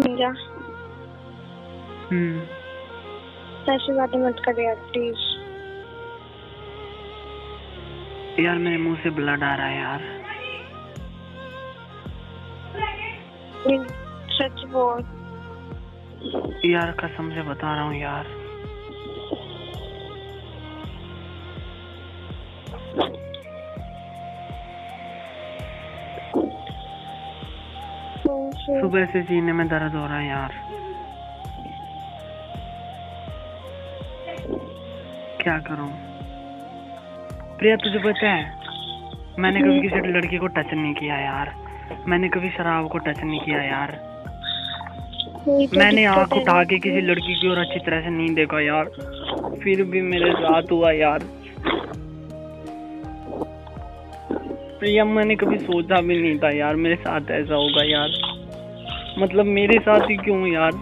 Ninja हम्म। ऐसी बातें मत कर यार प्लीज़ यार मेरे मुँह से ब्लड आ रहा है यार। सच बोल। यार कसम से बता रहा हूँ यार। सुबह से सीने में दर्द हो रहा है यार। क्या करूँ? प्रिया तुझे पता है मैंने कभी किसी लड़की को टच नहीं किया यार। मैंने कभी शराब को टच नहीं किया यार। तो मैंने आँख उठा के किसी लड़की की ओर अच्छी तरह से नहीं देखा यार। फिर भी मेरे साथ हुआ यार। प्रिया मैंने कभी सोचा भी नहीं था यार मेरे साथ ऐसा होगा यार। मतलब मेरे साथ ही क्यों यार?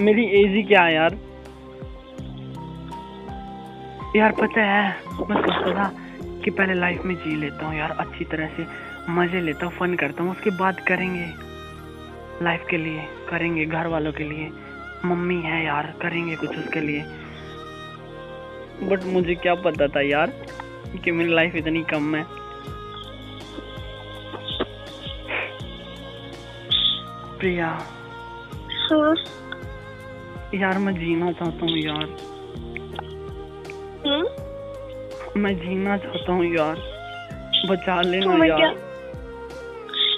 मेरी एज ही क्या है यार? यार पता है, मैं सोचता था कि पहले लाइफ में जी लेता हूँ यार, अच्छी तरह से मज़े लेता हूँ फन करता हूँ, उसके बाद करेंगे। लाइफ के लिए, करेंगे, घर वालों के लिए। मम्मी है यार, करेंगे कुछ उसके लिए। बट मुझे क्या पता था यार कि मेरी लाइफ इतनी कम है। प्रिया। हाँ यार मैं जीना चाहता हूँ यार। हम्म? मैं जीना चाहता हूँ यार। बचा तो लेना मैं क्या यार।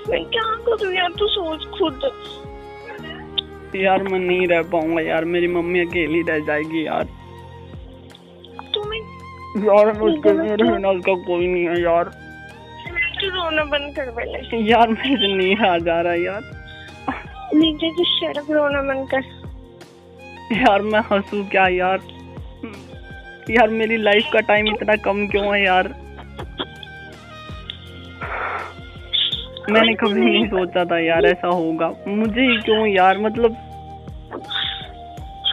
मैं क्या करूँ यार? तू सोच खुद। यार मैं नहीं रह पाऊँगा यार। मेरी मम्मी अकेली रह जाएगी यार। तू मैं यार उसके मेरे बिना उसका कोई नहीं है यार। तू रोना बंद कर पहले यार मेरे नहीं आ जा रहा यार। नीचे की शर्फ रोना बंद कर। यार मैं हंसू क्या यार? यार मेरी लाइफ का टाइम इतना कम क्यों है यार? मैंने कभी नहीं सोचा था यार ऐसा होगा। मुझे ही क्यों यार? मतलब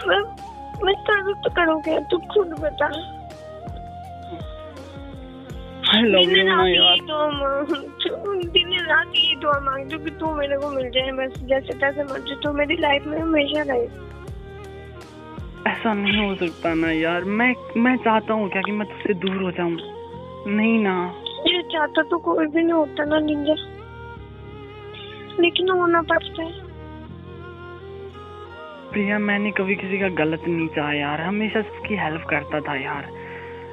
मैं मैं तो करोगे तू खुद बता। आई लव यू ना यार। दिन रात यही दुआ मांगती हूँ कि तू मेरे को मिल जाए बस जैसे तैसे मर्ज़ी तू मेरी लाइफ में हमेशा रहे। ऐसा नहीं हो सकता ना यार। मैं मैं चाहता हूँ क्या कि मैं तुझसे दूर हो जाऊँ? नहीं ना। ये चाहता तो कोई भी नहीं होता ना निंजा। लेकिन होना पड़ता है। प्रिया मैंने कभी किसी का गलत नहीं चाहा यार। हमेशा सबकी हेल्प करता था यार।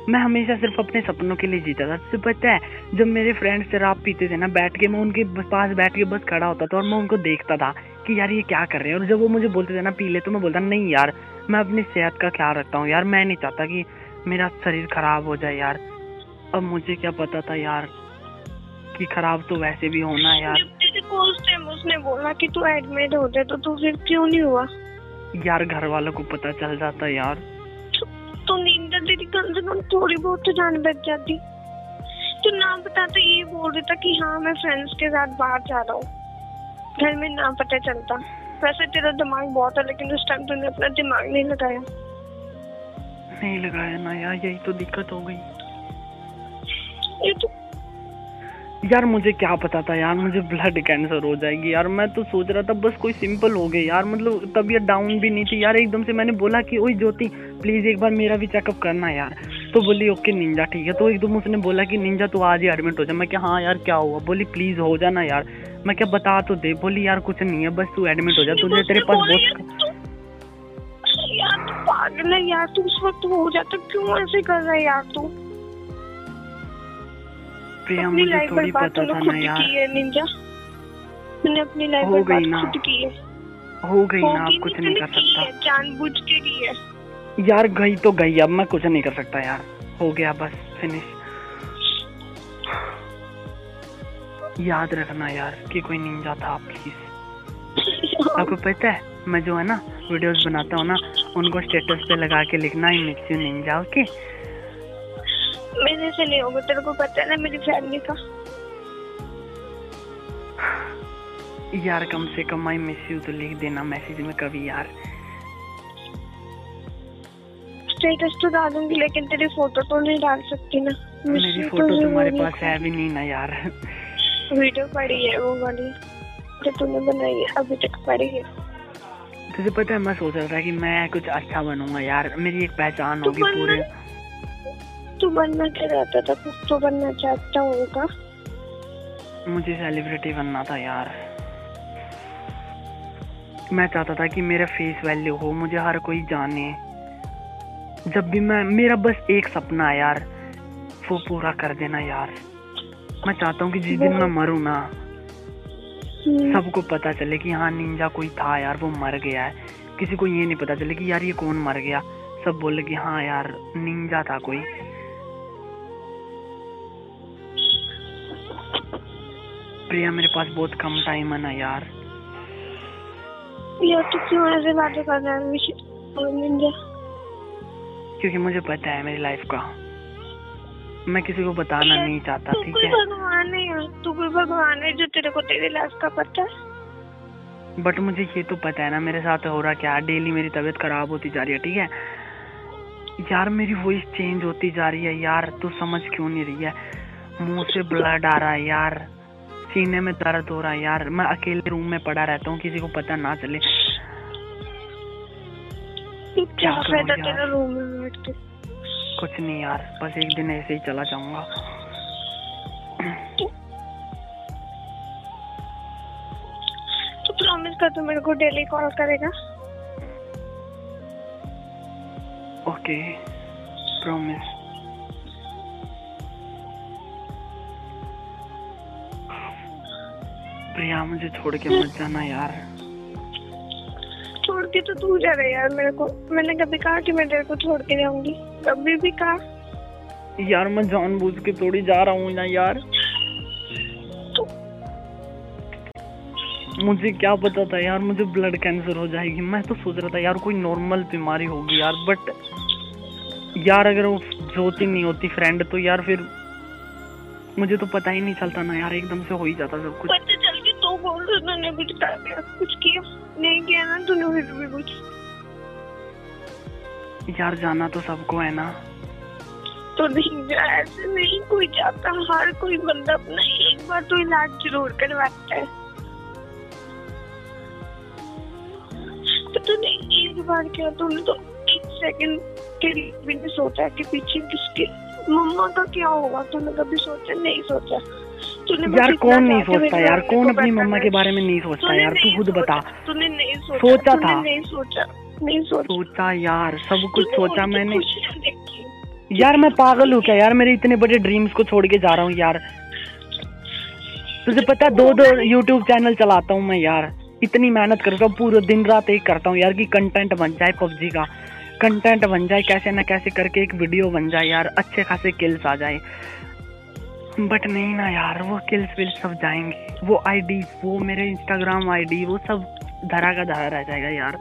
मैं हमेशा सिर्फ़ अपने सपनों के लिए जीता था। तुझे पता है जब मेरे फ्रेंड्स शराब पीते थे ना बैठ के मैं उनके पास बैठ के बस खड़ा होता था और मैं उनको देखता था कि यार ये क्या कर रहे हैं। और जब वो मुझे बोलते थे ना पी ले तो मैं बोलता नहीं यार मैं अपनी सेहत का ख्याल रखता हूँ यार। मैं नहीं चाहता कि मेरा शरीर खराब हो जाए यार। अब मुझे क्या पता था यार कि खराब तो वैसे भी होना यार। उसने बोला कि तू एडमिट हो जाए तो तू फिर क्यों नहीं हुआ? यार घर वालों को पता चल जाता यार। तो नींद तेरी गल से थोड़ी बहुत तो जान बच जाती तू ना पता तो ये बोल देता कि हाँ मैं फ्रेंड्स के साथ बाहर जा रहा हूँ घर में ना पता चलता वैसे तेरा दिमाग बहुत है लेकिन उस टाइम तुमने अपना दिमाग नहीं लगाया नहीं लगाया ना यार यही तो दिक्कत हो गई ये तो यार मुझे क्या पता था यार मुझे ब्लड कैंसर हो जाएगी। यार मैं तो सोच रहा था बस कोई सिंपल हो गई यार मतलब तबीयत डाउन भी नहीं थी। यार एकदम से मैंने बोला कि ओए ज्योति प्लीज़ एक बार मेरा भी चेकअप करना यार। तो बोली ओके निंजा ठीक है। तो एकदम उसने बोला कि निंजा तू आज ही एडमिट हो जा। मैं क्या हाँ यार क्या हुआ? बोली प्लीज़ हो जाना यार। मैं क्या बता तो दे। बोली यार कुछ नहीं है बस तू एडमिट हो जा। तुझे तेरे पास बहुत यार तू पागल है यार तू उस वक्त हो जाता क्यों ऐसे कर रहा है यार तू? प्रिया अपनी मुझे थोड़ी पता था ना यार। है मैंने अपनी लाइफ हो गई ना। खुद की है। हो गई ना आप कुछ नहीं नहीं कर सकता। जानबूझ के है। यार गई तो गई अब मैं कुछ नहीं कर सकता यार। हो गया बस फिनिश याद रखना यार कि कोई निंजा था प्लीज़ आपको पता है मैं जो है ना वीडियोस बनाता हूँ ना उनको स्टेटस पे लगा के लिखना ही निंजा ओके मेरे से नहीं होगा तेरे को पता है ना मेरी फैमिली का। यार कम से कम आई मिस यू तो लिख देना मैसेज में कभी यार। स्टेटस तो डालूँगी लेकिन तेरी फ़ोटो तो नहीं डाल सकती ना। मेरी फ़ोटो तो तुम्हारे पास है भी नहीं ना यार। वीडियो पड़ी है वो वाली जो तूने बनाई है अभी तक पड़ी है। तुझे पता है मैं सोच रहा था कि मैं कुछ अच्छा बनूँगा यार। मेरी एक पहचान होगी पूरे। तू बनना क्या चाहता था? कुछ तो बनना चाहता होगा। मुझे सेलिब्रिटी बनना था यार। मैं चाहता था कि मेरा फेस वैल्यू हो मुझे हर कोई जाने। जब भी मैं मेरा बस एक सपना है यार वो पूरा कर देना यार। मैं चाहता हूँ कि जिस दिन मैं मरूँ ना हम्म, सबको पता चले कि हाँ निंजा कोई था यार वो मर गया है। किसी को ये नहीं पता चले कि यार ये कौन मर गया? सब बोले कि हाँ यार निंजा था कोई। प्रिया मेरे पास बहुत कम टाइम है ना यार। यार तू क्यों ऐसे बातें कर रहा है? क्योंकि मुझे पता है मेरी लाइफ का। मैं किसी को बताना नहीं चाहता ठीक है? भगवान है यार। तू कोई भगवान है जो तेरे को तेरी लाइफ का पता है? बट मुझे ये तो पता है ना मेरे साथ हो रहा क्या? डेली मेरी तबीयत खराब होती जा रही है ठीक है? यार मेरी वॉइस चेंज होती जा रही है यार। तू समझ क्यों नहीं रही है? मुँह से ब्लड आ रहा है यार। सीने में दर्द हो रहा है यार। मैं अकेले रूम में पड़ा रहता हूँ किसी को पता ना चले। क्या क्या फ़ायदा तेरा रूम में बैठ के। कुछ नहीं यार बस एक दिन ऐसे ही चला जाऊँगा। तू प्रॉमिस कर तू मेरे को डेली कॉल करेगा। ओके प्रॉमिस प्रिया मुझे छोड़ के मत जाना यार। छोड़ के तो तू जा रहा है यार मेरे को। मैंने कभी कहा कि मैं तेरे को छोड़ के जाऊँगी। कभी भी कहा। यार मैं जानबूझ के थोड़ी जा रहा हूँ ना यार। तू मुझे क्या पता था यार मुझे ब्लड कैंसर हो जाएगी। मैं तो सोच रहा था यार कोई नॉर्मल बीमारी होगी यार बट यार अगर वो जोती नहीं होती फ्रेंड तो यार फिर मुझे तो पता ही नहीं चलता ना यार एकदम से हो ही जाता सब कुछ। तूने कुछ कर दिया कुछ किया? नहीं किया ना तूने फिर भी कुछ। यार जाना तो सबको है ना। तो नहीं जा ऐसे नहीं कोई जाता हर कोई बंदा अपना एक बार तो इलाज ज़रूर करवाता है। तो तूने एक बार क्या तूने तो एक सेकंड के लिए भी नहीं सोचा कि पीछे किसके मम्मा का क्या होगा? तूने कभी सोचा? नहीं सोचा। यार कौन नहीं सोचता यार? कौन अपनी मम्मा के बारे में नहीं सोचता यार? तू खुद बता। तूने नहीं सोचा था। नहीं सोचा नहीं सोचा सोचा यार सब कुछ सोचा मैंने। यार मैं पागल हूँ क्या? यार मेरे इतने बड़े ड्रीम्स को छोड़ के जा रहा हूँ यार। तुझे पता है दो दो यूट्यूब चैनल चलाता हूँ मैं यार। इतनी मेहनत करता हूँ पूरे दिन रात एक करता हूँ यार कि कंटेंट बन जाए पबजी का। कंटेंट बन जाए कैसे ना कैसे करके एक वीडियो बन जाए यार अच्छे खासे किल्स आ जाए। बट नहीं ना यार वो किल्स विल्स सब जाएँगे। वो आईडी वो मेरे इंस्टाग्राम आईडी वो सब धरा का धरा रह जाएगा यार।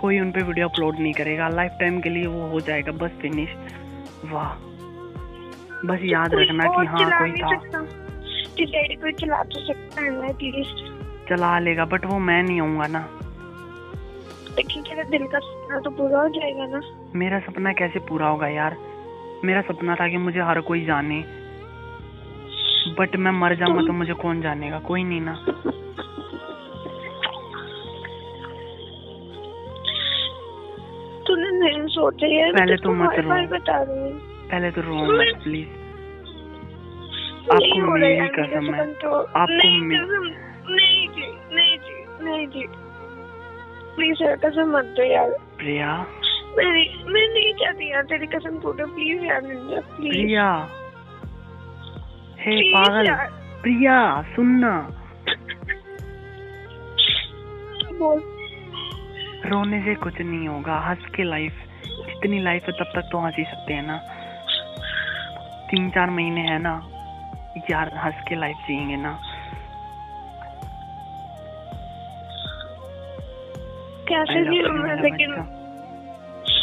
कोई उन पे वीडियो अपलोड नहीं करेगा। लाइफ टाइम के लिए वो हो जाएगा बस फिनिश वाह। बस याद रखना कि हाँ कोई था। कोई चला तो सकता है ना एटलीस्ट चला लेगा बट वो मैं नहीं आऊँगा ना। लेकिन तेरा दिल का सपना तो पूरा हो जाएगा ना। मेरा सपना कैसे पूरा होगा यार? मेरा सपना था कि मुझे हर कोई जाने। बट मैं मर जाऊँगा तो मुझे कौन जानेगा? कोई नहीं ना। तूने नहीं सोचा पहले तो मत रो। पहले तो रो मत प्लीज़ आपको मेरी कसम है। आपको नहीं नहीं जी नहीं जी नहीं जी। प्लीज़ यार कसम मत दो यार। प्रिया? मैं नहीं मैं नहीं चाहती यार तेरी कसम टूटे प्लीज़ यार प्लीज़। प्रिया? हे पागल। प्रिया सुनना। बोल। रोने से कुछ नहीं होगा। हंस के लाइफ जितनी लाइफ है तब तक तो हंस ही सकते हैं ना? तीन चार महीने है ना यार हंस के लाइफ जिएँगे ना। कैसे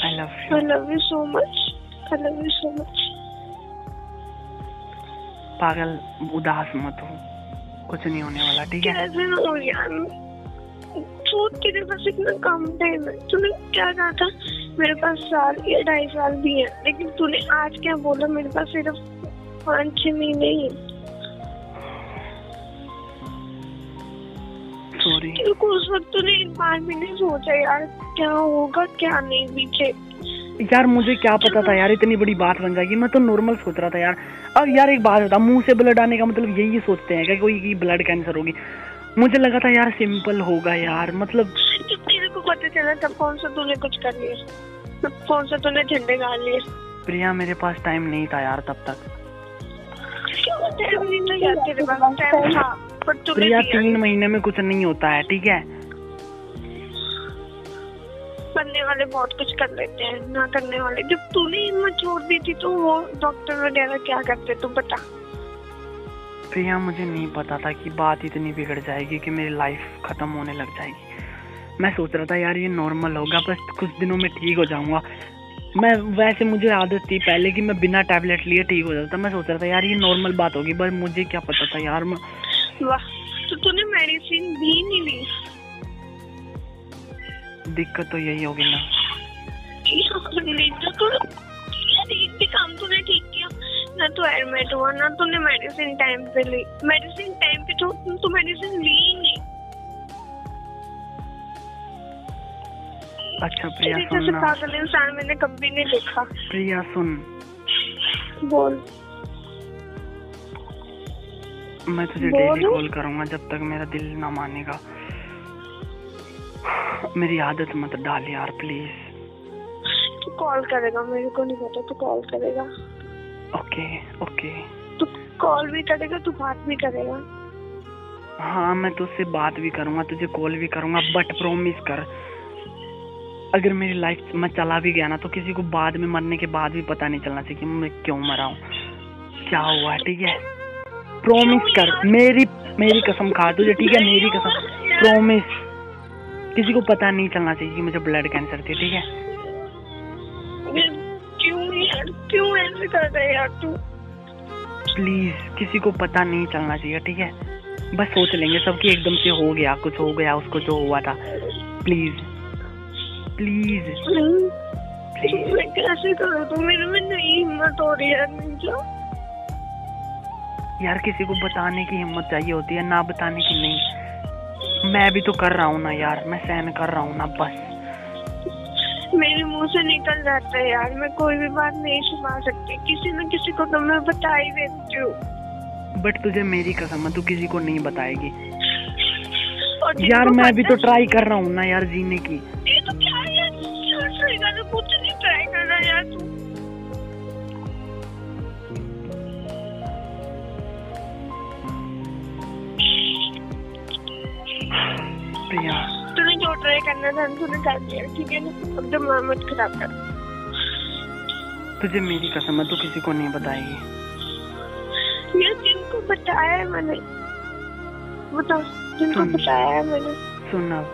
I love I you love you so much I love you so much पागल, उदास मत हो। कुछ नहीं होने वाला, ठीक है? तू तेरे पास इतना कम टाइम है। तूने क्या कहा था? मेरे पास साल या ढाई साल भी है, लेकिन तूने आज क्या बोला? मेरे पास सिर्फ़ पाँच छह महीने ही। है। सॉरी तेरे को उस वक्त तूने एक बार भी नहीं सोचा यार क्या होगा क्या नहीं पीछे। यार मुझे क्या पता था यार इतनी बड़ी बात बन जाएगी। मैं तो नॉर्मल सोच रहा था यार। अब यार एक बात बता मुँह से ब्लड आने का मतलब यही सोचते हैं कि कोई की ब्लड कैंसर होगी? मुझे लगा था यार सिंपल होगा यार मतलब जब तेरे को पता चला तब कौन सा तूने कुछ कर लिया? कौन सा तूने झंडे गाड़ लिए? प्रिया मेरे पास टाइम नहीं था यार तब तक। टाइम नहीं था यार तेरे पास टाइम था। पर तूने प्रिया तीन महीने में कुछ नहीं होता है ठीक है? करने वाले बहुत कुछ कर लेते हैं ना करने वाले। जब तूने हिम्मत छोड़ दी थी तो वो डॉक्टर वगैरह क्या करते तू बता। प्रिया मुझे नहीं पता था कि बात इतनी बिगड़ जाएगी कि मेरी लाइफ खत्म होने लग जाएगी। मैं सोच रहा था यार ये नॉर्मल होगा बस कुछ दिनों में ठीक हो जाऊँगा। मैं वैसे मुझे आदत थी पहले कि मैं बिना टैबलेट लिए ठीक हो जाता। मैं सोच रहा था यार ये नॉर्मल बात होगी बस मुझे क्या पता था यार मैं वाह तो तूने मेडिसिन भी नहीं ली। दिक्कत तो यही होगी ना। तो तू यार एक भी काम तूने ठीक किया। ना तो एडमिट हुआ ना तूने मेडिसिन टाइम पे ली। मेडिसिन टाइम पे तो तू मेडिसिन ली ही नहीं। अच्छा प्रिया सुन पागल इंसान मैंने कभी नहीं देखा। प्रिया सुन। बोल। मैं तुझे। डेली कॉल करूँगा जब तक मेरा दिल ना मानेगा। मेरी आदत मत डाल यार प्लीज़ तू कॉल करेगा मेरे को नहीं पता तू कॉल करेगा। ओके ओके तू कॉल भी करेगा तू बात भी करेगा। हाँ मैं तुझसे बात भी करूँगा तुझे कॉल भी करूँगा बट प्रॉमिस कर। अगर मेरी लाइफ में चला भी गया ना तो किसी को बाद में मरने के बाद भी पता नहीं चलना चाहिए कि मैं क्यों मरा हूँ। क्या हुआ ठीक है? प्रॉमिस कर। मेरी मेरी कसम खा तुझे ठीक है? मेरी कसम। प्रॉमिस किसी को पता नहीं चलना चाहिए कि मुझे ब्लड कैंसर थी ठीक है? क्यों यार? क्यों ऐसे कर रहा है यार तू? प्लीज़ किसी को पता नहीं चलना चाहिए ठीक है? बस सोच लेंगे सबकी एकदम से हो गया कुछ हो गया उसको जो हुआ था। प्लीज़ प्लीज़ प्लीज़ मैं कैसे करूँ? तो मेरे में नहीं हिम्मत हो रही है यार किसी को बताने की हिम्मत चाहिए होती है ना बताने की नहीं। मैं भी तो कर रहा हूँ ना यार मैं सहन कर रहा हूँ ना बस। मेरे मुँह से निकल जाता है यार मैं कोई भी बात नहीं छुपा सकती। किसी न किसी को तो मैं बता ही देती हूँ। बट तुझे मेरी कसम है तू किसी को नहीं बताएगी। यार मैं भी तो ट्राई कर रहा हूँ ना यार जीने की। ये तो क्या है यार? क्या सही गाना कुछ नहीं ट्राई कर रहा तूने जो ट्राई करना था तूने कर ठीक है ना अब दिमाग मत खराब कर। तुझे मेरी कसम है तू किसी को नहीं बताएगी। यार जिनको बताया है मैंने। बता जिनको बताया है मैंने। सुन अब।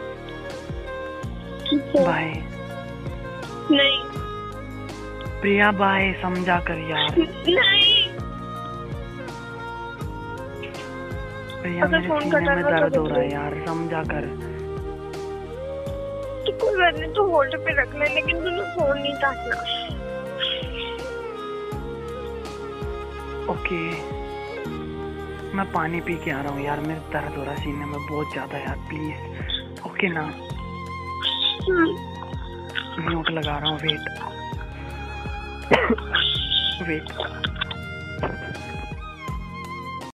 बाय। नहीं। प्रिया बाय समझा कर यार। नहीं। प्रिया मेरे सीने में तो दर्द हो रहा है। यार समझा कर। तो कोई बात नहीं तो होल्ड पे रख ले लेकिन तूने फ़ोन नहीं काटना ओके मैं पानी पी के आ रहा हूँ यार मेरे दर्द हो रहा है सीने में बहुत ज़्यादा यार प्लीज़ ओके ना? हम्म, म्यूट लगा रहा हूँ वेट वेट